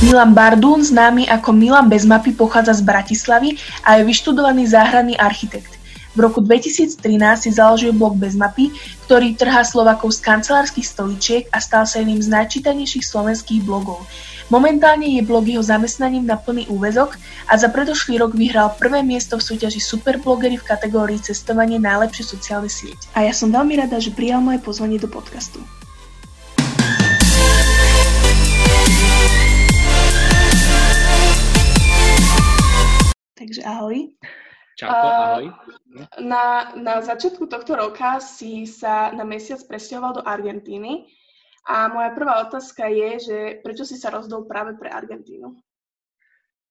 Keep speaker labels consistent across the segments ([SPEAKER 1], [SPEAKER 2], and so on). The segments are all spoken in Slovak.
[SPEAKER 1] Milan Bardún, známy ako Milan bez mapy, pochádza z Bratislavy a je vyštudovaný záhradný architekt. V roku 2013 si založil blog bez mapy, ktorý trhá Slovakov z kancelárskych stoličiek a stal sa jedným z najčítanejších slovenských blogov. Momentálne je blog jeho zamestnaním na plný úvezok a za predošlý rok vyhral prvé miesto v súťaži Superblogery v kategórii Cestovanie najlepšie sociálne sieť. A ja som veľmi rada, že prijal moje pozvanie do podcastu. Takže ahoj.
[SPEAKER 2] Čauko, ahoj.
[SPEAKER 1] Na, na začiatku tohto roka si sa na mesiac presťahoval do Argentíny a moja prvá otázka je, že prečo si sa rozdol práve pre Argentínu?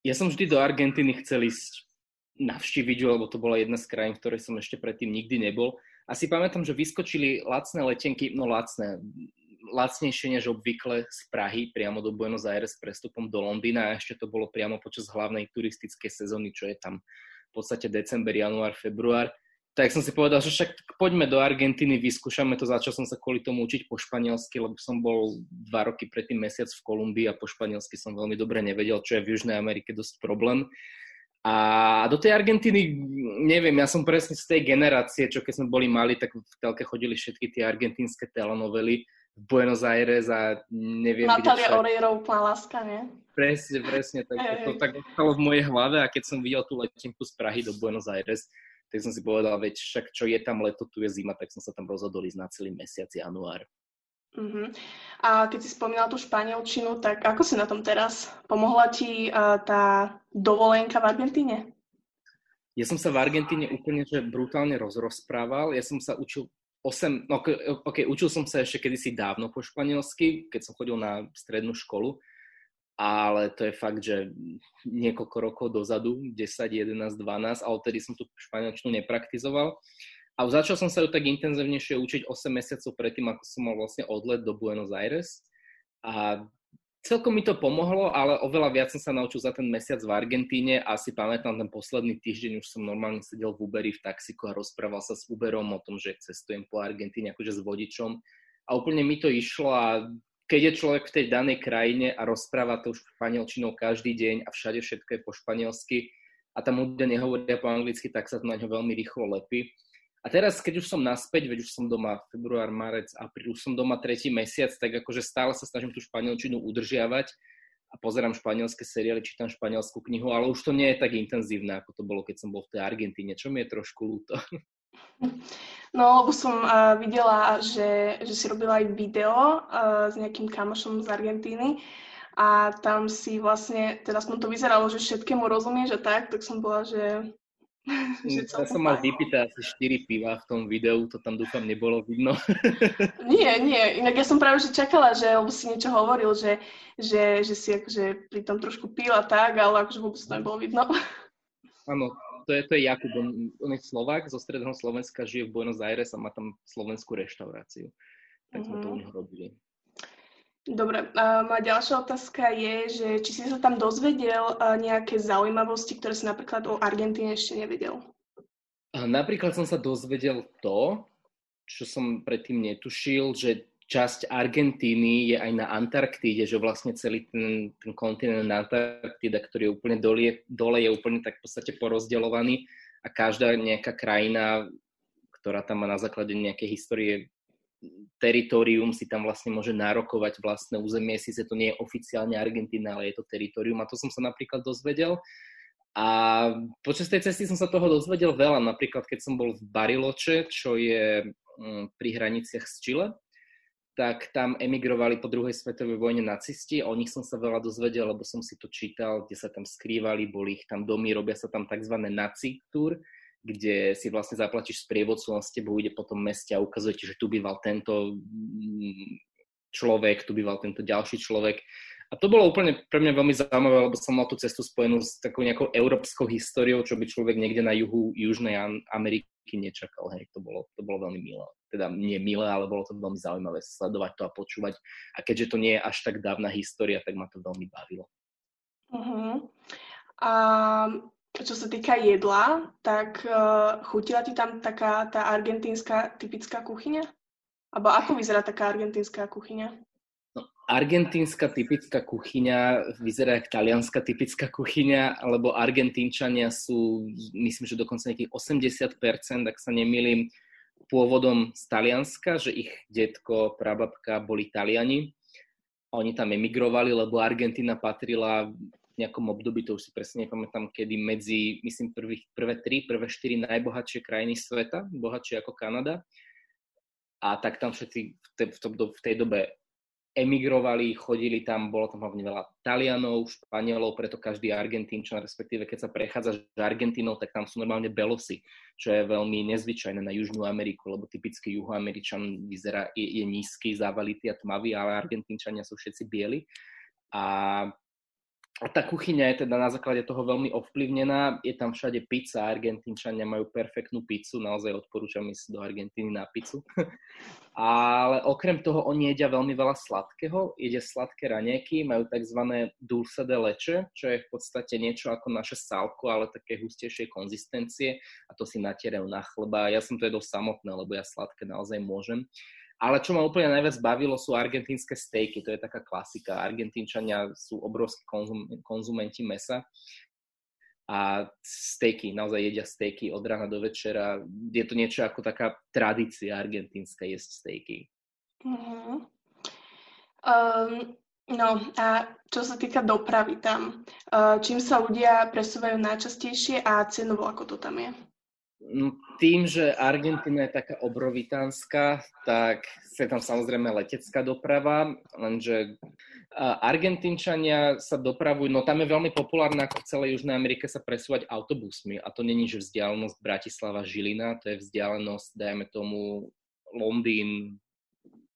[SPEAKER 2] Ja som vždy do Argentíny chcel ísť navštíviť, lebo to bola jedna z krajín, v ktorej som ešte predtým nikdy nebol. A si pamätám, že vyskočili lacné letenky, no lacné, lacnejšie než obvykle z Prahy priamo do Buenos Aires prestupom do Londýna a ešte to bolo priamo počas hlavnej turistickej sezóny, čo je tam v podstate december, január, február tak som si povedal, že však poďme do Argentíny, vyskúšame to, začal som sa kvôli tomu učiť po španielsky, lebo som bol dva roky predtým mesiac v Kolumbii a po španielsky som veľmi dobre nevedel, čo je v Južnej Amerike dosť problém. A do tej Argentíny, neviem, ja som presne z tej generácie, čo keď sme boli mali, tak v telke chodili všetky tie argentínske telenovely Buenos Aires a neviem...
[SPEAKER 1] Natalia Oreiro, úplná láska, nie?
[SPEAKER 2] Presne, presne, tak to, to tak ostalo v mojej hlave a keď som videl tú letenku z Prahy do Buenos Aires, tak som si povedal, veď však čo je tam leto, tu je zima, tak som sa tam rozhodol ísť na celý mesiac január.
[SPEAKER 1] Uh-huh. A keď si spomínal tú španielčinu, tak ako si na tom teraz? Pomohla ti uh, tá dovolenka v Argentíne?
[SPEAKER 2] Ja som sa v Argentíne úplne že brutálne rozrozprával. Ja som sa učil 8, no okay, učil som sa ešte kedysi dávno po španielsky, keď som chodil na strednú školu ale to je fakt, že niekoľko rokov dozadu, 10, 11, 12, a odtedy som tu španielčinu nepraktizoval. A začal som sa ju tak intenzívnejšie učiť 8 mesiacov predtým, ako som mal vlastne odlet do Buenos Aires. A celkom mi to pomohlo, ale oveľa viac som sa naučil za ten mesiac v Argentíne a si pamätám ten posledný týždeň, už som normálne sedel v Uberi v taxiku a rozprával sa s Uberom o tom, že cestujem po Argentíne akože s vodičom. A úplne mi to išlo a keď je človek v tej danej krajine a rozpráva to už španielčinou každý deň a všade všetko je po španielsky a tam ľudia nehovoria po anglicky, tak sa to na ňo veľmi rýchlo lepí. A teraz, keď už som naspäť, veď už som doma február, marec, apríl, už som doma tretí mesiac, tak akože stále sa snažím tú španielčinu udržiavať a pozerám španielské seriály, čítam španielskú knihu, ale už to nie je tak intenzívne, ako to bolo, keď som bol v tej Argentíne, čo mi je trošku ľúto.
[SPEAKER 1] No, lebo som uh, videla, že, že si robila aj video uh, s nejakým kamošom z Argentíny a tam si vlastne, teda som to vyzeralo, že všetkému rozumieš a tak, tak som bola, že...
[SPEAKER 2] že ja som mal vypýtať asi 4 piva v tom videu, to tam dúfam nebolo vidno.
[SPEAKER 1] nie, nie, inak ja som práve že čakala, že lebo si niečo hovoril, že, že, že si akože pri tom trošku pil a tak, ale akože vôbec to nebolo vidno.
[SPEAKER 2] Áno, to je, to je Jakub, on, on je Slovák, zo stredného Slovenska, žije v Buenos Aires a má tam slovenskú reštauráciu. Tak sme mm-hmm. to u mhm. neho robili.
[SPEAKER 1] Dobre, moja ďalšia otázka je, že či si sa tam dozvedel nejaké zaujímavosti, ktoré si napríklad o Argentíne ešte nevedel?
[SPEAKER 2] Napríklad som sa dozvedel to, čo som predtým netušil, že časť Argentíny je aj na Antarktíde, že vlastne celý ten, ten kontinent Antarktida, ktorý je úplne dole, dole, je úplne tak v podstate porozdeľovaný a každá nejaká krajina, ktorá tam má na základe nejakej histórie teritorium, si tam vlastne môže nárokovať vlastné územie, síce to nie je oficiálne Argentína, ale je to teritorium a to som sa napríklad dozvedel. A počas tej cesty som sa toho dozvedel veľa, napríklad keď som bol v Bariloče, čo je mm, pri hraniciach s Chile, tak tam emigrovali po druhej svetovej vojne nacisti. O nich som sa veľa dozvedel, lebo som si to čítal, kde sa tam skrývali, boli ich tam domy, robia sa tam tzv. naci tour, kde si vlastne zaplatíš sprievodcu, on s tebou ide po tom meste a ukazuje ti, že tu býval tento mm, človek, tu býval tento ďalší človek. A to bolo úplne pre mňa veľmi zaujímavé, lebo som mal tú cestu spojenú s takou nejakou európskou históriou, čo by človek niekde na juhu Južnej Ameriky nečakal. Hej, to bolo, to bolo veľmi milé teda nie milé, ale bolo to veľmi zaujímavé sledovať to a počúvať. A keďže to nie je až tak dávna história, tak ma to veľmi bavilo.
[SPEAKER 1] Uh-huh. A čo sa týka jedla, tak uh, chutila ti tam taká tá argentínska typická kuchyňa? Abo ako vyzerá taká argentínska kuchyňa?
[SPEAKER 2] No, argentínska typická kuchyňa vyzerá ako talianská typická kuchyňa, lebo Argentínčania sú, myslím, že dokonca nejakých 80%, ak sa nemýlim, pôvodom z Talianska, že ich detko, prababka boli Taliani. Oni tam emigrovali, lebo Argentína patrila nejakom období, to už si presne nepamätám, kedy medzi, myslím, prvých, prvé tri, prvé štyri najbohatšie krajiny sveta, bohatšie ako Kanada. A tak tam všetci v, te, v, to, v tej dobe emigrovali, chodili tam, bolo tam hlavne veľa Talianov, Španielov, preto každý Argentínčan, respektíve keď sa prechádza Argentínou, tak tam sú normálne belosi, čo je veľmi nezvyčajné na Južnú Ameriku, lebo typický juhoameričan vyzerá, je, je nízky, závalitý a tmavý, ale Argentínčania sú všetci bieli. A a tá kuchyňa je teda na základe toho veľmi ovplyvnená. Je tam všade pizza, Argentínčania majú perfektnú pizzu, naozaj odporúčam ísť do Argentíny na pizzu. Ale okrem toho oni jedia veľmi veľa sladkého, jedia sladké ranieky, majú tzv. dulce de leche, čo je v podstate niečo ako naše sálko, ale také hustejšej konzistencie a to si natierajú na chleba. Ja som to jedol samotné, lebo ja sladké naozaj môžem. Ale čo ma úplne najviac bavilo, sú argentínske stejky. To je taká klasika. Argentínčania sú obrovskí konzum, konzumenti mesa a stejky, naozaj jedia stejky od rána do večera. Je to niečo ako taká tradícia argentínska jesť stejky. Uh-huh.
[SPEAKER 1] Um, no a čo sa týka dopravy tam, uh, čím sa ľudia presúvajú najčastejšie a cenovo ako to tam je?
[SPEAKER 2] No, tým, že Argentina je taká obrovitánska, tak je tam samozrejme letecká doprava, lenže Argentínčania sa dopravujú, no tam je veľmi populárne ako v celej Južnej Amerike sa presúvať autobusmi. A to není, že vzdialenosť Bratislava-Žilina, to je vzdialenosť, dajme tomu, Londýn,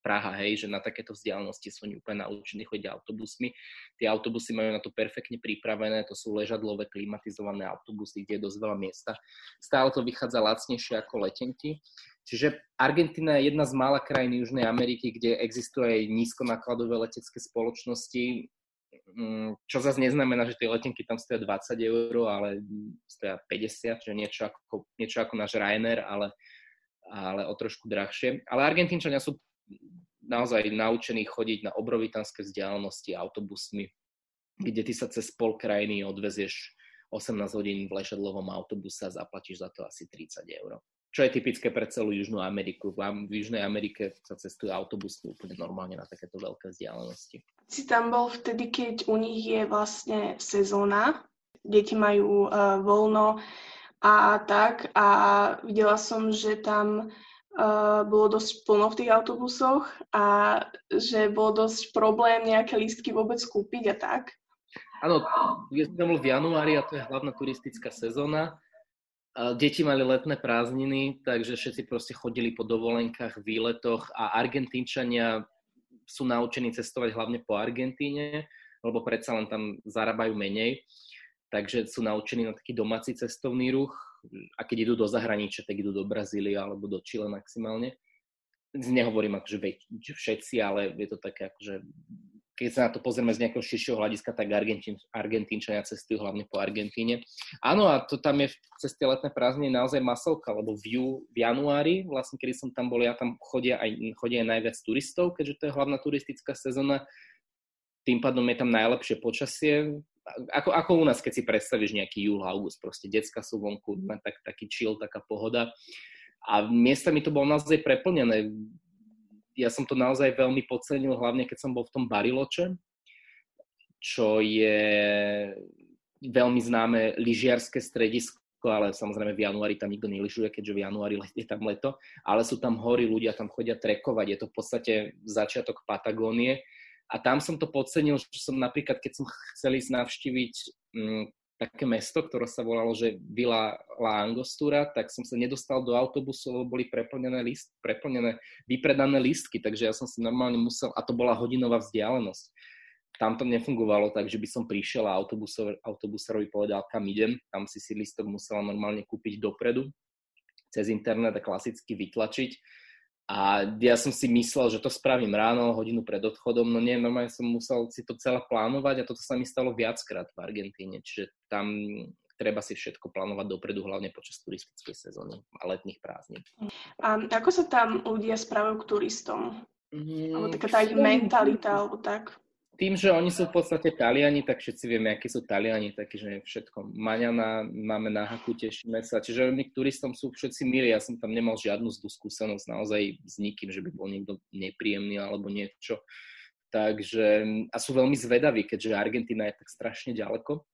[SPEAKER 2] Praha, hej, že na takéto vzdialenosti sú oni úplne naučení chodiť autobusmi. Tie autobusy majú na to perfektne pripravené, to sú ležadlové klimatizované autobusy, kde je dosť veľa miesta. Stále to vychádza lacnejšie ako letenky. Čiže Argentina je jedna z mála krajín Južnej Ameriky, kde existuje aj nízkonákladové letecké spoločnosti, mm, čo zase neznamená, že tie letenky tam stoja 20 eur, ale stoja 50, čiže niečo ako, niečo ako náš Ryanair, ale, ale o trošku drahšie. Ale Argentínčania sú naozaj naučení chodiť na obrovitánske vzdialenosti autobusmi, kde ty sa cez pol krajiny odvezieš 18 hodín v lešadlovom autobuse a zaplatíš za to asi 30 eur. Čo je typické pre celú Južnú Ameriku. V Južnej Amerike sa cestuje autobusy úplne normálne na takéto veľké vzdialenosti.
[SPEAKER 1] Si tam bol vtedy, keď u nich je vlastne sezóna, deti majú uh, voľno a tak a videla som, že tam uh, bolo dosť plno v tých autobusoch a že bolo dosť problém nejaké lístky vôbec kúpiť a tak.
[SPEAKER 2] Áno, ja som bol v januári a to je hlavná turistická sezóna. Deti mali letné prázdniny, takže všetci proste chodili po dovolenkách, výletoch a Argentínčania sú naučení cestovať hlavne po Argentíne, lebo predsa len tam zarábajú menej. Takže sú naučení na taký domáci cestovný ruch a keď idú do zahraničia, tak idú do Brazílie alebo do Chile maximálne. Nehovorím akože že všetci, ale je to také akože keď sa na to pozrieme z nejakého širšieho hľadiska, tak Argentín, Argentínčania cestujú hlavne po Argentíne. Áno, a to tam je cez tie letné prázdniny naozaj masovka, lebo v, jú, v januári, vlastne kedy som tam bol, ja tam chodia aj, chodia aj najviac turistov, keďže to je hlavná turistická sezóna. Tým pádom je tam najlepšie počasie, ako, ako u nás, keď si predstavíš nejaký júl, august, proste decka sú vonku, tak, taký chill, taká pohoda. A miestami to bolo naozaj preplnené. Ja som to naozaj veľmi podcenil, hlavne keď som bol v tom Bariloče, čo je veľmi známe lyžiarske stredisko, ale samozrejme v januári tam nikto neližuje, keďže v januári je tam leto, ale sú tam hory, ľudia tam chodia trekovať, je to v podstate začiatok Patagónie a tam som to podcenil, že som napríklad, keď som chcel ísť navštíviť m, mm, také mesto, ktoré sa volalo, že Villa La Angostura, tak som sa nedostal do autobusu, lebo boli preplnené, list, preplnené vypredané lístky, takže ja som si normálne musel, a to bola hodinová vzdialenosť. Tam to nefungovalo tak, že by som prišiel a autobuserovi povedal, kam idem. Tam si si listok musela normálne kúpiť dopredu, cez internet a klasicky vytlačiť a ja som si myslel, že to spravím ráno, hodinu pred odchodom, no nie, normálne som musel si to celé plánovať a toto sa mi stalo viackrát v Argentíne, čiže tam treba si všetko plánovať dopredu, hlavne počas turistickej sezóny a letných prázdnin.
[SPEAKER 1] A ako sa tam ľudia správajú k turistom? Mm, alebo taká tá ich mentalita, alebo tak
[SPEAKER 2] tým, že oni sú v podstate Taliani, tak všetci vieme, akí sú Taliani, taký, že všetko maňana, máme na haku, tešíme sa. Čiže oni k turistom sú všetci milí, ja som tam nemal žiadnu zlú skúsenosť naozaj s nikým, že by bol niekto nepríjemný alebo niečo. Takže, a sú veľmi zvedaví, keďže Argentina je tak strašne ďaleko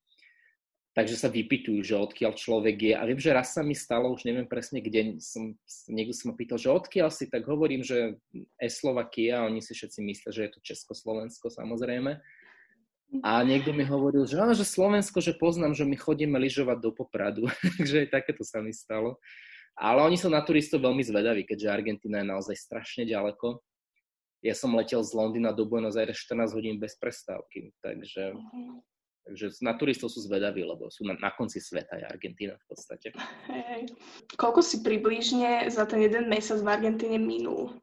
[SPEAKER 2] takže sa vypitujú, že odkiaľ človek je. A viem, že raz sa mi stalo, už neviem presne kde, som, niekto sa ma pýtal, že odkiaľ si, tak hovorím, že Eslovakia, oni si všetci myslia, že je to Československo samozrejme. A niekto mi hovoril, že, áno, že Slovensko, že poznám, že my chodíme lyžovať do Popradu. Takže aj takéto sa mi stalo. Ale oni sú na turistov veľmi zvedaví, keďže Argentina je naozaj strašne ďaleko. Ja som letel z Londýna do Buenos Aires 14 hodín bez prestávky, takže mhm. Takže na turistov sú zvedaví, lebo sú na, na konci sveta, je Argentína v podstate.
[SPEAKER 1] Hej. Koľko si približne za ten jeden mesiac v Argentíne minul?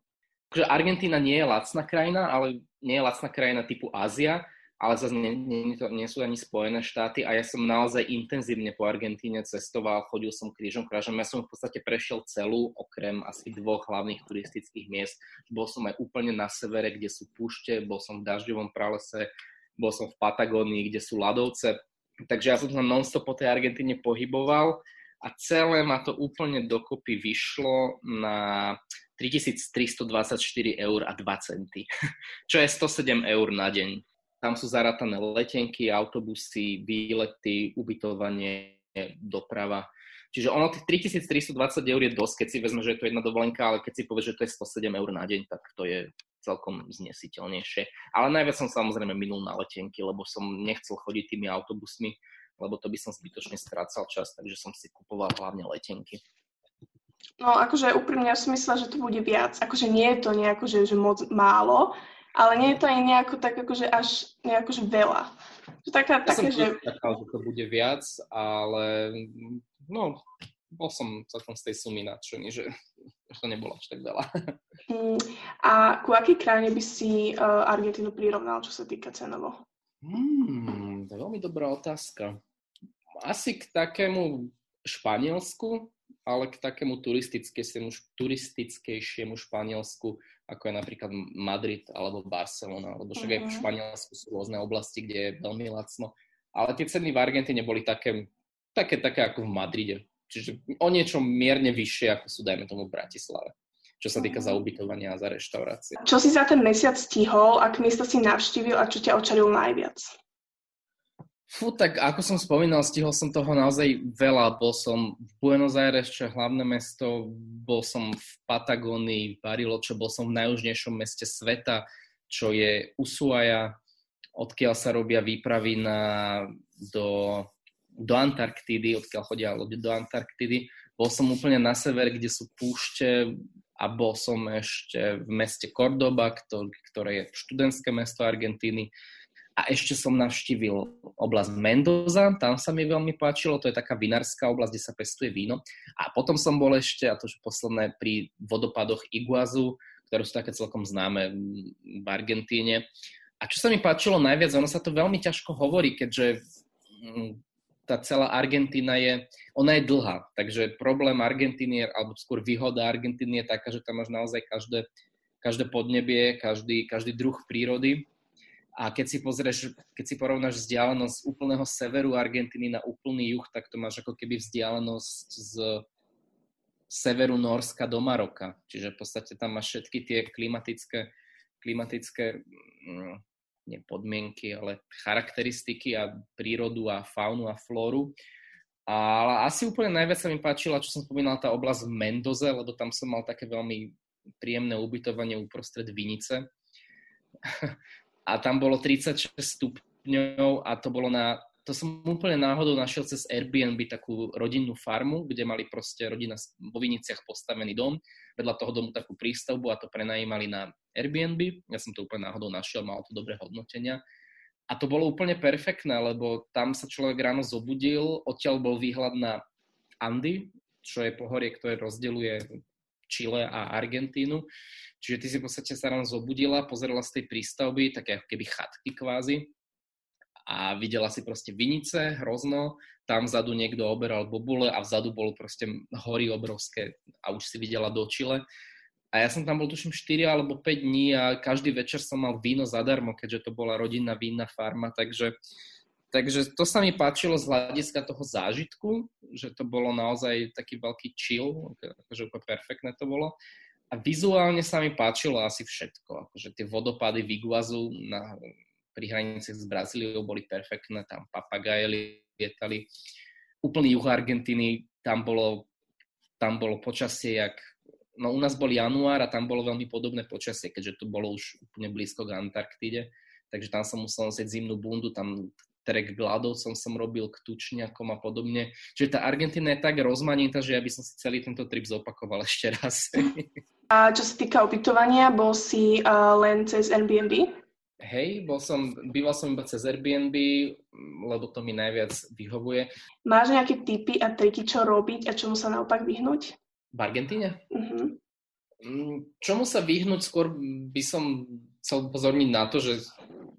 [SPEAKER 2] Takže Argentína nie je lacná krajina, ale nie je lacná krajina typu Ázia, ale zase nie, nie, nie sú ani Spojené štáty a ja som naozaj intenzívne po Argentíne cestoval, chodil som krížom krážom, ja som v podstate prešiel celú, okrem asi dvoch hlavných turistických miest. Bol som aj úplne na severe, kde sú púšte, bol som v dažďovom pralese, bol som v Patagónii, kde sú ľadovce, takže ja som sa non-stop po tej Argentíne pohyboval a celé ma to úplne dokopy vyšlo na 3324 eur a 2 centy, čo je 107 eur na deň. Tam sú zaratané letenky, autobusy, výlety, ubytovanie, doprava. Čiže ono tých 3320 eur je dosť, keď si vezme, že je to jedna dovolenka, ale keď si povie, že to je 107 eur na deň, tak to je celkom znesiteľnejšie. Ale najviac som samozrejme minul na letenky, lebo som nechcel chodiť tými autobusmi, lebo to by som zbytočne strácal čas, takže som si kupoval hlavne letenky.
[SPEAKER 1] No akože úprimne ja som myslela, že to bude viac. Akože nie je to nejako, že, že moc málo, ale nie je to ani nejako tak akože až nejako, že veľa. To taká,
[SPEAKER 2] ja také, som že... Čakal, že to bude viac, ale no, bol som celkom z tej sumy nadšený, že to nebolo až tak veľa.
[SPEAKER 1] Mm, a ku akej krajine by si uh, Argentínu prirovnal, čo sa týka cenovo?
[SPEAKER 2] Hmm, to je veľmi dobrá otázka. Asi k takému Španielsku, ale k takému turistickejšiemu, turistickejšiemu Španielsku, ako je napríklad Madrid alebo Barcelona, lebo však uh-huh. aj v mhm. Španielsku sú rôzne oblasti, kde je veľmi lacno. Ale tie ceny v Argentíne boli také, také, také ako v Madride. Čiže o niečo mierne vyššie, ako sú, dajme tomu, v Bratislave čo sa týka za ubytovania a za reštaurácie.
[SPEAKER 1] Čo si za ten mesiac stihol, ak miesto si navštívil a čo ťa očaril najviac?
[SPEAKER 2] Fú, tak ako som spomínal, stihol som toho naozaj veľa. Bol som v Buenos Aires, čo je hlavné mesto, bol som v Patagónii, v Bariloche, bol som v najjužnejšom meste sveta, čo je Ushuaia, odkiaľ sa robia výpravy na, do do Antarktídy, odkiaľ chodia lode do Antarktídy. Bol som úplne na sever, kde sú púšte a bol som ešte v meste Cordoba, ktoré je študentské mesto Argentíny. A ešte som navštívil oblasť Mendoza, tam sa mi veľmi páčilo, to je taká vinárska oblasť, kde sa pestuje víno. A potom som bol ešte, a to už posledné, pri vodopadoch Iguazu, ktoré sú také celkom známe v Argentíne. A čo sa mi páčilo najviac, ono sa to veľmi ťažko hovorí, keďže tá celá Argentína je, ona je dlhá, takže problém Argentíny, alebo skôr výhoda Argentíny je taká, že tam máš naozaj každé, každé podnebie, každý, každý druh prírody. A keď si pozrieš, keď si porovnáš vzdialenosť úplného severu Argentíny na úplný juh, tak to máš ako keby vzdialenosť z severu Norska do Maroka. Čiže v podstate tam máš všetky tie klimatické, klimatické mm, nie podmienky, ale charakteristiky a prírodu a faunu a flóru. Ale asi úplne najviac sa mi páčila, čo som spomínal, tá oblasť v Mendoze, lebo tam som mal také veľmi príjemné ubytovanie uprostred Vinice. a tam bolo 36 stupňov a to bolo na to som úplne náhodou našiel cez Airbnb takú rodinnú farmu, kde mali proste rodina vo Viniciach postavený dom, vedľa toho domu takú prístavbu a to prenajímali na Airbnb. Ja som to úplne náhodou našiel, mal to dobré hodnotenia. A to bolo úplne perfektné, lebo tam sa človek ráno zobudil, odtiaľ bol výhľad na Andy, čo je pohorie, ktoré rozdeluje Chile a Argentínu. Čiže ty si v podstate sa ráno zobudila, pozerala z tej prístavby, také ako keby chatky kvázi, a videla si proste vinice, hrozno, tam vzadu niekto oberal bobule a vzadu bolo proste hory obrovské a už si videla do Čile. A ja som tam bol tuším 4 alebo 5 dní a každý večer som mal víno zadarmo, keďže to bola rodinná vínna farma, takže, takže to sa mi páčilo z hľadiska toho zážitku, že to bolo naozaj taký veľký chill, akože úplne perfektné to bolo. A vizuálne sa mi páčilo asi všetko, akože tie vodopády Viguazu na, pri hraniciach s Brazíliou boli perfektné, tam papagaje lietali. Úplný juh Argentíny, tam bolo, tam bolo počasie jak no u nás bol január a tam bolo veľmi podobné počasie, keďže to bolo už úplne blízko k Antarktíde, takže tam som musel nosieť zimnú bundu, tam trek k ľadovcom som robil, k tučniakom a podobne. Čiže tá Argentina je tak rozmanitá, že ja by som si celý tento trip zopakoval ešte raz.
[SPEAKER 1] A čo sa týka ubytovania, bol si uh, len cez Airbnb?
[SPEAKER 2] Hej, bol som, býval som iba cez Airbnb, lebo to mi najviac vyhovuje.
[SPEAKER 1] Máš nejaké tipy a triky, čo robiť a čomu sa naopak vyhnúť?
[SPEAKER 2] V Argentíne?
[SPEAKER 1] Uh-huh.
[SPEAKER 2] Čomu sa vyhnúť skôr by som chcel upozorniť na to, že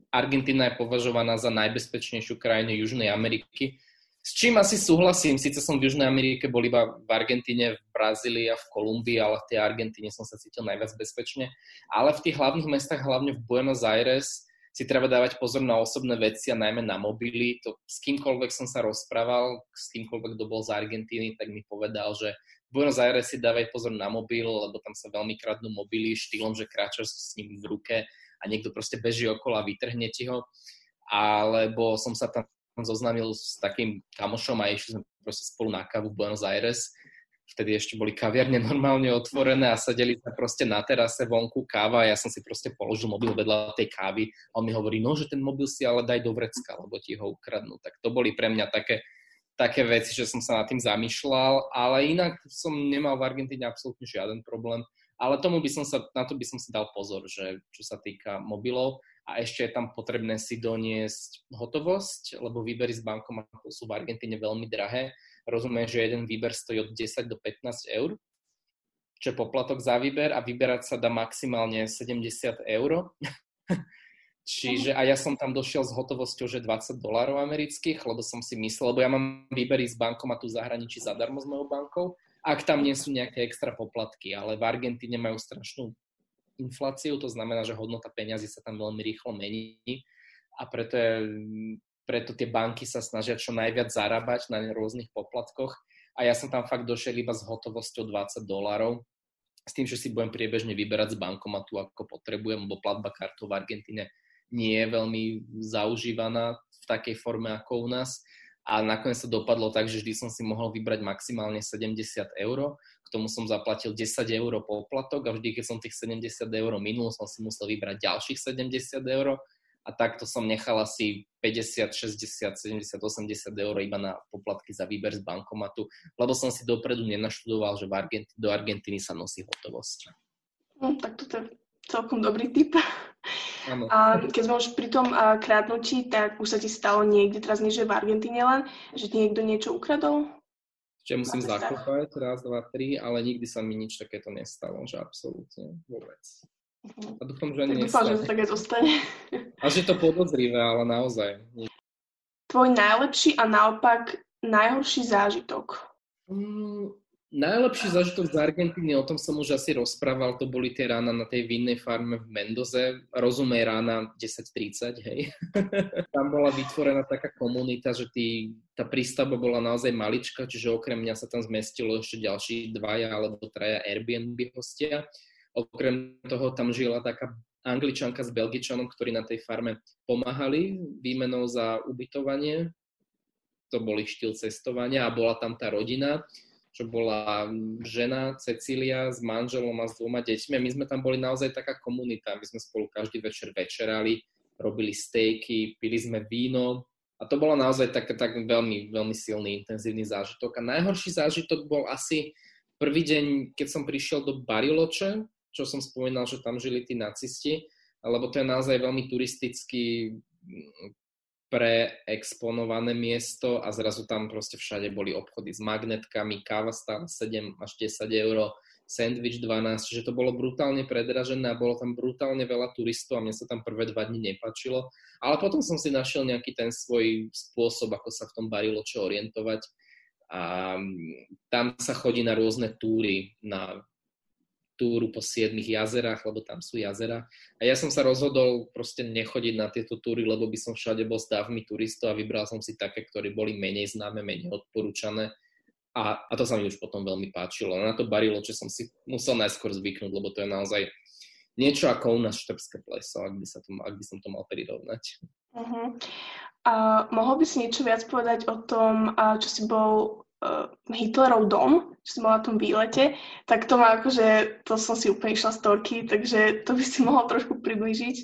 [SPEAKER 2] Argentína je považovaná za najbezpečnejšiu krajinu Južnej Ameriky. S čím asi súhlasím, síce som v Južnej Amerike bol iba v Argentíne, v Brazílii a v Kolumbii, ale v tej Argentíne som sa cítil najviac bezpečne. Ale v tých hlavných mestách, hlavne v Buenos Aires, si treba dávať pozor na osobné veci a najmä na mobily. To s kýmkoľvek som sa rozprával, s kýmkoľvek, kto bol z Argentíny, tak mi povedal, že v Buenos Aires si dávaj pozor na mobil, lebo tam sa veľmi kradnú mobily štýlom, že kráčaš s ním v ruke a niekto proste beží okolo a vytrhne ti ho. Alebo som sa tam zoznámil s takým kamošom a išli sme proste spolu na kávu v Buenos Aires. Vtedy ešte boli kaviarne normálne otvorené a sedeli sme proste na terase vonku káva a ja som si proste položil mobil vedľa tej kávy a on mi hovorí, no, že ten mobil si ale daj do vrecka, lebo ti ho ukradnú. Tak to boli pre mňa také také veci, že som sa nad tým zamýšľal, ale inak som nemal v Argentíne absolútne žiaden problém. Ale tomu by som sa, na to by som si dal pozor, že čo sa týka mobilov a ešte je tam potrebné si doniesť hotovosť, lebo výbery z bankomatu sú v Argentíne veľmi drahé. Rozumiem, že jeden výber stojí od 10 do 15 eur, čo je poplatok za výber a vyberať sa dá maximálne 70 eur. Čiže a ja som tam došiel s hotovosťou, že 20 dolárov amerických, lebo som si myslel, lebo ja mám výbery z bankomatu zahraničí zadarmo s mojou bankou, ak tam nie sú nejaké extra poplatky, ale v Argentíne majú strašnú infláciu, to znamená, že hodnota peňazí sa tam veľmi rýchlo mení a preto, je, preto tie banky sa snažia čo najviac zarábať na rôznych poplatkoch a ja som tam fakt došiel iba s hotovosťou 20 dolárov, s tým, že si budem priebežne vyberať z bankomatu, ako potrebujem, lebo platba kartou v Argentíne nie je veľmi zaužívaná v takej forme ako u nás. A nakoniec to dopadlo tak, že vždy som si mohol vybrať maximálne 70 eur. K tomu som zaplatil 10 eur poplatok a vždy, keď som tých 70 eur minul, som si musel vybrať ďalších 70 eur. A takto som nechal asi 50, 60, 70, 80 eur iba na poplatky za výber z bankomatu, lebo som si dopredu nenaštudoval, že v Argenti- do Argentíny sa nosí hotovosť.
[SPEAKER 1] No, tak toto je celkom dobrý tip. Ano. A keď sme už pri tom kradnutí, tak už sa ti stalo niekde, teraz nie, že v Argentíne len, že ti niekto niečo ukradol?
[SPEAKER 2] Čiže musím zakúpať, raz, dva, tri, ale nikdy sa mi nič takéto nestalo, že absolútne vôbec.
[SPEAKER 1] A dúfam, že ani Dúfam, že to také zostane.
[SPEAKER 2] A že to podozrivé, ale naozaj.
[SPEAKER 1] Tvoj najlepší a naopak najhorší zážitok?
[SPEAKER 2] Mm, Najlepší zažitok z Argentíny, o tom som už asi rozprával, to boli tie rána na tej vinnej farme v Mendoze. Rozumej rána 10.30, hej. tam bola vytvorená taká komunita, že tý, tá prístavba bola naozaj malička, čiže okrem mňa sa tam zmestilo ešte ďalší dvaja alebo traja Airbnb hostia. Okrem toho tam žila taká angličanka s belgičanom, ktorí na tej farme pomáhali výmenou za ubytovanie. To boli štýl cestovania a bola tam tá rodina čo bola žena Cecília s manželom a s dvoma deťmi a my sme tam boli naozaj taká komunita. My sme spolu každý večer večerali, robili stejky, pili sme víno a to bolo naozaj tak, tak veľmi, veľmi silný, intenzívny zážitok. A najhorší zážitok bol asi prvý deň, keď som prišiel do Bariloče, čo som spomínal, že tam žili tí nacisti, lebo to je naozaj veľmi turistický preexponované miesto a zrazu tam proste všade boli obchody s magnetkami, káva stála 7 až 10 eur, sandwich 12, čiže to bolo brutálne predražené a bolo tam brutálne veľa turistov a mne sa tam prvé dva dni nepačilo. Ale potom som si našiel nejaký ten svoj spôsob, ako sa v tom čo orientovať. A mm, tam sa chodí na rôzne túry, na túru po siedmých jazerách, lebo tam sú jazera. A ja som sa rozhodol proste nechodiť na tieto túry, lebo by som všade bol s dávmi turistov a vybral som si také, ktoré boli menej známe, menej odporúčané. A, a to sa mi už potom veľmi páčilo. Na to barilo, čo som si musel najskôr zvyknúť, lebo to je naozaj niečo ako u nás štrbské pleso, ak by, sa to, ak by som to mal prirovnať.
[SPEAKER 1] Uh-huh. A mohol by si niečo viac povedať o tom, čo si bol uh, Hitlerov dom, čo som bola na tom výlete, tak to má akože, to som si úplne išla z torky, takže to by si mohol trošku približiť.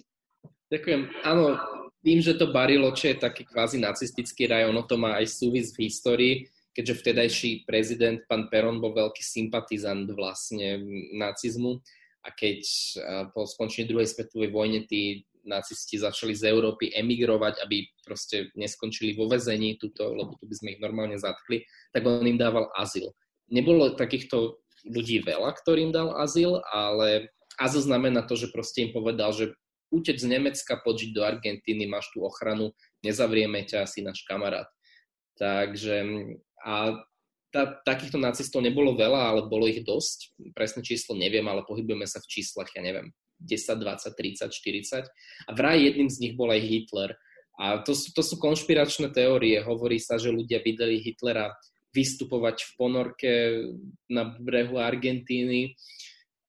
[SPEAKER 2] Ďakujem. Áno, tým, že to Bariloče je taký kvázi nacistický raj, ono to má aj súvis v histórii, keďže vtedajší prezident, pán Peron, bol veľký sympatizant vlastne nacizmu a keď po skončení druhej svetovej vojne tí nacisti začali z Európy emigrovať, aby proste neskončili vo vezení tuto, lebo tu by sme ich normálne zatkli, tak on im dával azyl. Nebolo takýchto ľudí veľa, ktorým dal azyl, ale azyl znamená to, že proste im povedal, že utec z Nemecka, poď do Argentíny, máš tú ochranu, nezavrieme ťa, si náš kamarát. Takže a tá, takýchto nacistov nebolo veľa, ale bolo ich dosť. Presné číslo neviem, ale pohybujeme sa v číslach, ja neviem, 10, 20, 30, 40. A vraj jedným z nich bol aj Hitler. A to sú, to sú konšpiračné teórie. Hovorí sa, že ľudia videli Hitlera vystupovať v ponorke na brehu Argentíny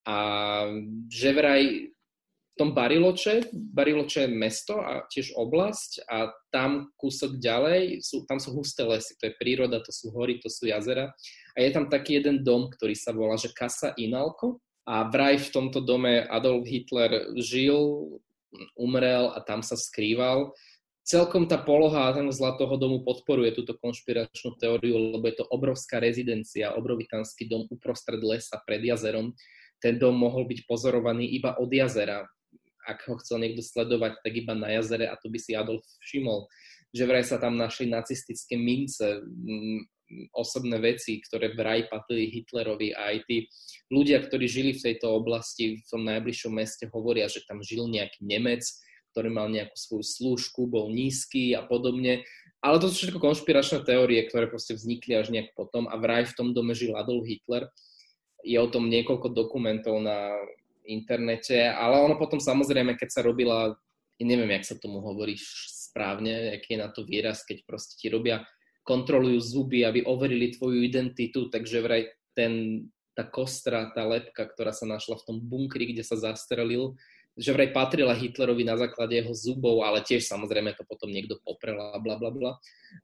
[SPEAKER 2] a že vraj v tom Bariloče, Bariloče je mesto a tiež oblasť a tam kúsok ďalej, sú, tam sú husté lesy, to je príroda, to sú hory, to sú jazera a je tam taký jeden dom, ktorý sa volá, že Casa Inalco a vraj v tomto dome Adolf Hitler žil, umrel a tam sa skrýval. Celkom tá poloha z toho domu podporuje túto konšpiračnú teóriu, lebo je to obrovská rezidencia, obrovitánsky dom uprostred lesa pred jazerom. Ten dom mohol byť pozorovaný iba od jazera. Ak ho chcel niekto sledovať, tak iba na jazere a to by si Adolf všimol. Že vraj sa tam našli nacistické mince, osobné veci, ktoré vraj patrili Hitlerovi a aj tí ľudia, ktorí žili v tejto oblasti, v tom najbližšom meste, hovoria, že tam žil nejaký Nemec, ktorý mal nejakú svoju slúžku, bol nízky a podobne. Ale to sú všetko konšpiračné teórie, ktoré proste vznikli až nejak potom a vraj v tom dome žil Adolf Hitler. Je o tom niekoľko dokumentov na internete, ale ono potom samozrejme, keď sa robila, neviem, jak sa tomu hovorí správne, aký je na to výraz, keď proste ti robia kontrolujú zuby, aby overili tvoju identitu, takže vraj ten, tá kostra, tá lepka, ktorá sa našla v tom bunkri, kde sa zastrelil, že vraj patrila Hitlerovi na základe jeho zubov, ale tiež samozrejme to potom niekto poprel a bla bla bla.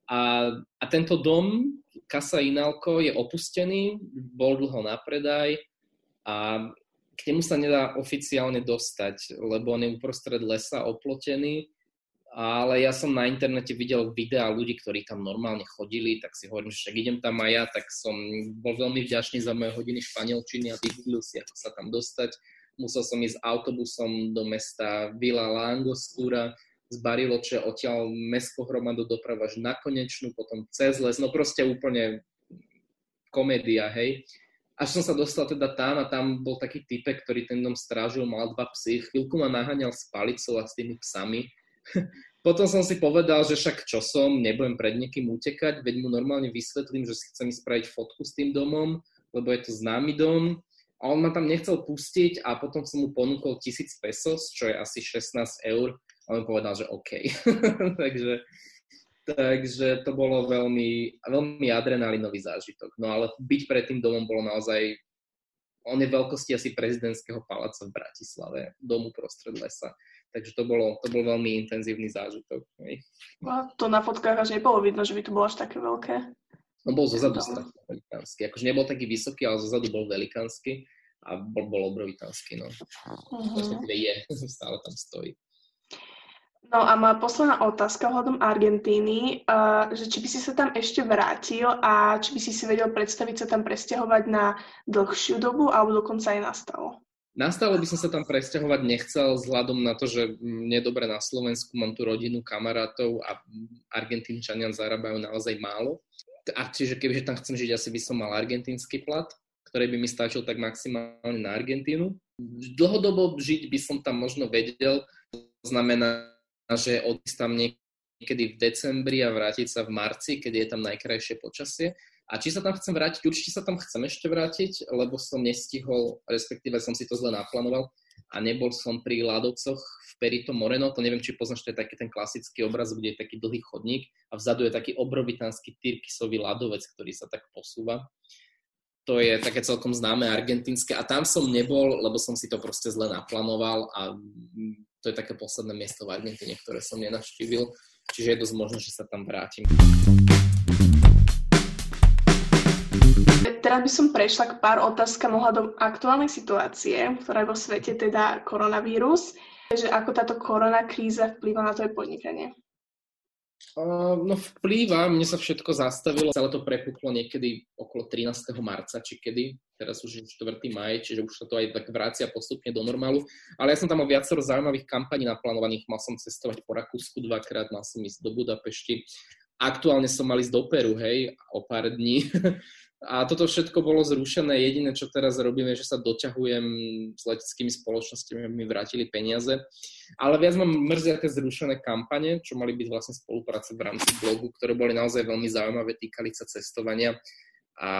[SPEAKER 2] A, a tento dom, Casa Inalco, je opustený, bol dlho na predaj a k nemu sa nedá oficiálne dostať, lebo on je uprostred lesa oplotený ale ja som na internete videl videá ľudí, ktorí tam normálne chodili, tak si hovorím, že však idem tam aj ja, tak som bol veľmi vďačný za moje hodiny španielčiny a vygooglil si, ako sa tam dostať. Musel som ísť autobusom do mesta Vila Langostura, z Bariloče, odtiaľ mestskou hromadu doprava až na konečnú, potom cez les, no proste úplne komédia, hej. Až som sa dostal teda tam a tam bol taký typek, ktorý ten dom strážil, mal dva psy, chvíľku ma naháňal s palicou a s tými psami, Potom som si povedal, že však čo som, nebudem pred niekým utekať, veď mu normálne vysvetlím, že si chcem spraviť fotku s tým domom, lebo je to známy dom. A on ma tam nechcel pustiť a potom som mu ponúkol 1000 pesos, čo je asi 16 eur. A on povedal, že OK. takže, takže to bolo veľmi, veľmi adrenalinový zážitok. No ale byť pred tým domom bolo naozaj on je veľkosti asi prezidentského paláca v Bratislave, domu prostred lesa. Takže to, bolo, to bol veľmi intenzívny zážitok.
[SPEAKER 1] A to na fotkách až nebolo vidno, že by to bolo až také veľké.
[SPEAKER 2] On bol zozadu strašne velikánsky. Akože nebol taký vysoký, ale zozadu bol velikánsky a bol, bol obrovitánsky. No. Uh-huh. je, stále tam stojí.
[SPEAKER 1] No a moja posledná otázka hľadom Argentíny, uh, že či by si sa tam ešte vrátil a či by si si vedel predstaviť sa tam presťahovať na dlhšiu dobu alebo dokonca aj nastalo?
[SPEAKER 2] Nastalo by som sa tam presťahovať nechcel vzhľadom na to, že mne dobre na Slovensku, mám tu rodinu, kamarátov a Argentínčania zarábajú naozaj málo. A čiže kebyže tam chcem žiť, asi by som mal argentínsky plat, ktorý by mi stačil tak maximálne na Argentínu. Dlhodobo žiť by som tam možno vedel, to znamená, že odísť tam niekedy v decembri a vrátiť sa v marci, keď je tam najkrajšie počasie A či sa tam chcem vrátiť? Určite sa tam chcem ešte vrátiť, lebo som nestihol, respektíve som si to zle naplánoval a nebol som pri ľadovcoch v Perito Moreno. To neviem, či poznáš, to je taký ten klasický obraz, kde je taký dlhý chodník a vzadu je taký obrovitánsky tyrkisový ľadovec, ktorý sa tak posúva. To je také celkom známe argentínske a tam som nebol, lebo som si to proste zle naplánoval a to je také posledné miesto v Argentíne, ktoré som nenavštívil, čiže je dosť možné, že sa tam vrátim.
[SPEAKER 1] Teraz by som prešla k pár otázkam ohľadom aktuálnej situácie, ktorá je vo svete, teda koronavírus. Že ako táto korona kríza vplýva na tvoje podnikanie?
[SPEAKER 2] No vplýva, mne sa všetko zastavilo, celé to prepuklo niekedy okolo 13. marca, či kedy, teraz už je 4. maj, čiže už sa to aj tak vrácia postupne do normálu. Ale ja som tam mal viacero zaujímavých kampaní naplánovaných, mal som cestovať po Rakúsku dvakrát, mal som ísť do Budapešti, aktuálne som mal ísť do Peru, hej, o pár dní. A toto všetko bolo zrušené. Jediné, čo teraz robím, je, že sa doťahujem s leteckými spoločnosťami, aby mi vrátili peniaze. Ale viac mám mrzia tie zrušené kampane, čo mali byť vlastne spolupráce v rámci blogu, ktoré boli naozaj veľmi zaujímavé, týkali sa cestovania. A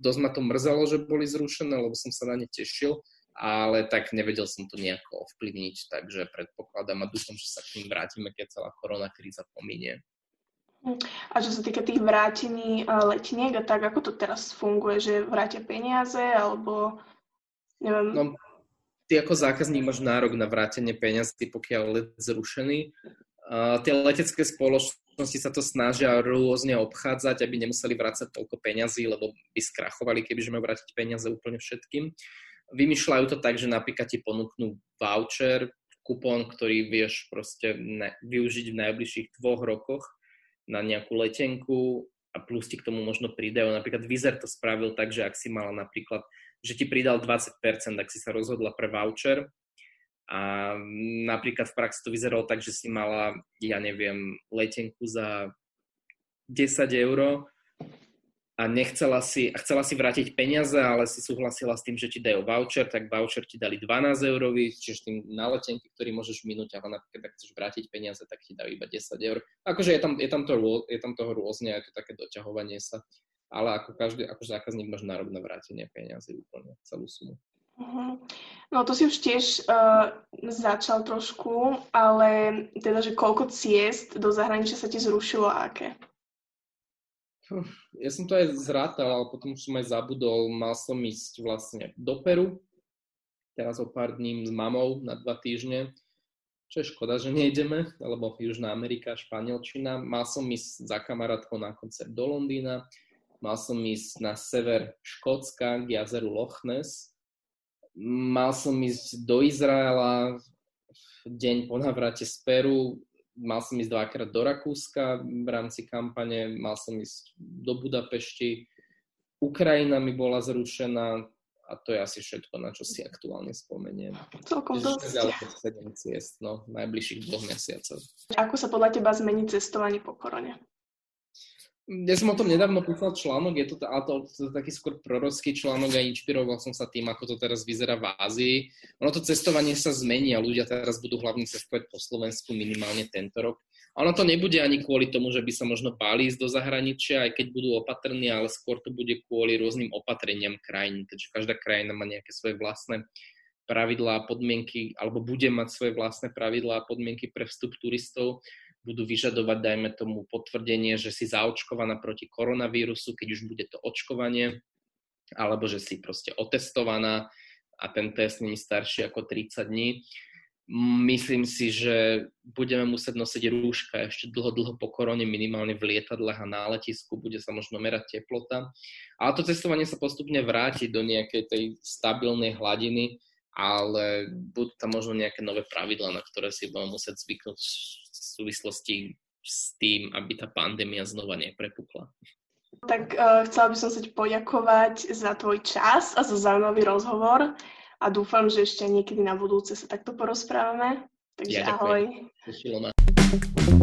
[SPEAKER 2] dosť ma to mrzelo, že boli zrušené, lebo som sa na ne tešil, ale tak nevedel som to nejako ovplyvniť, takže predpokladám a dúfam, že sa k ním vrátime, keď celá korona kríza pominie.
[SPEAKER 1] A čo sa týka tých vrátení eh, letniek a tak, ako to teraz funguje, že vrátia peniaze alebo neviem... No,
[SPEAKER 2] ty ako zákazník máš nárok na vrátenie peniazy, pokiaľ let zrušený. Uh, tie letecké spoločnosti sa to snažia rôzne obchádzať, aby nemuseli vrácať toľko peňazí, lebo by skrachovali, keby majú vrátiť peniaze úplne všetkým. Vymýšľajú to tak, že napríklad ti ponúknú voucher, kupón, ktorý vieš proste ne, využiť v najbližších dvoch rokoch na nejakú letenku a plus ti k tomu možno pridajú. Napríklad Vizer to spravil tak, že ak si mala napríklad, že ti pridal 20%, ak si sa rozhodla pre voucher a napríklad v praxi to vyzeralo tak, že si mala, ja neviem, letenku za 10 eur a nechcela si, a chcela si vrátiť peniaze, ale si súhlasila s tým, že ti dajú voucher, tak voucher ti dali 12 eurový, čiže tým na letenky, ktorý môžeš minúť, ale napríklad ak chceš vrátiť peniaze, tak ti dajú iba 10 eur. Akože je tam, je tam, to, je tam toho rôzne, je to také doťahovanie sa, ale ako každý, ako zákazník máš nárok na vrátenie peniazy úplne, celú sumu.
[SPEAKER 1] Uh-huh. No to si už tiež uh, začal trošku, ale teda, že koľko ciest do zahraničia sa ti zrušilo a aké?
[SPEAKER 2] Ja som to aj zrátal, ale potom som aj zabudol. Mal som ísť vlastne do Peru, teraz o pár dní s mamou na dva týždne, čo je škoda, že nejdeme, lebo Južná Amerika, Španielčina. Mal som ísť za kamarátkou na koncert do Londýna, mal som ísť na sever Škótska k jazeru Loch Ness, mal som ísť do Izraela deň po navrate z Peru, mal som ísť dvakrát do Rakúska v rámci kampane, mal som ísť do Budapešti, Ukrajina mi bola zrušená a to je asi všetko, na čo si aktuálne spomeniem.
[SPEAKER 1] Celkom dosť. Ďaleko
[SPEAKER 2] 7 ciest, no, najbližších dvoch mesiacov.
[SPEAKER 1] Ako sa podľa teba zmení cestovanie po korone?
[SPEAKER 2] Ja som o tom nedávno písal článok, je to, a to, to, taký skôr prorocký článok a inšpiroval som sa tým, ako to teraz vyzerá v Ázii. Ono to cestovanie sa zmení a ľudia teraz budú hlavne cestovať po Slovensku minimálne tento rok. A ono to nebude ani kvôli tomu, že by sa možno báli ísť do zahraničia, aj keď budú opatrní, ale skôr to bude kvôli rôznym opatreniam krajín, keďže každá krajina má nejaké svoje vlastné pravidlá a podmienky, alebo bude mať svoje vlastné pravidlá a podmienky pre vstup turistov budú vyžadovať, dajme tomu, potvrdenie, že si zaočkovaná proti koronavírusu, keď už bude to očkovanie, alebo že si proste otestovaná a ten test není starší ako 30 dní. Myslím si, že budeme musieť nosiť rúška ešte dlho, dlho po korone, minimálne v lietadlách a na letisku, bude sa možno merať teplota. Ale to testovanie sa postupne vráti do nejakej tej stabilnej hladiny, ale budú tam možno nejaké nové pravidlá, na ktoré si budeme musieť zvyknúť súvislosti s tým, aby tá pandémia znova neprepukla.
[SPEAKER 1] Tak uh, chcela by som sa ti poďakovať za tvoj čas a za zaujímavý rozhovor a dúfam, že ešte niekedy na budúce sa takto porozprávame. Takže ja ahoj.
[SPEAKER 2] Ďakujem.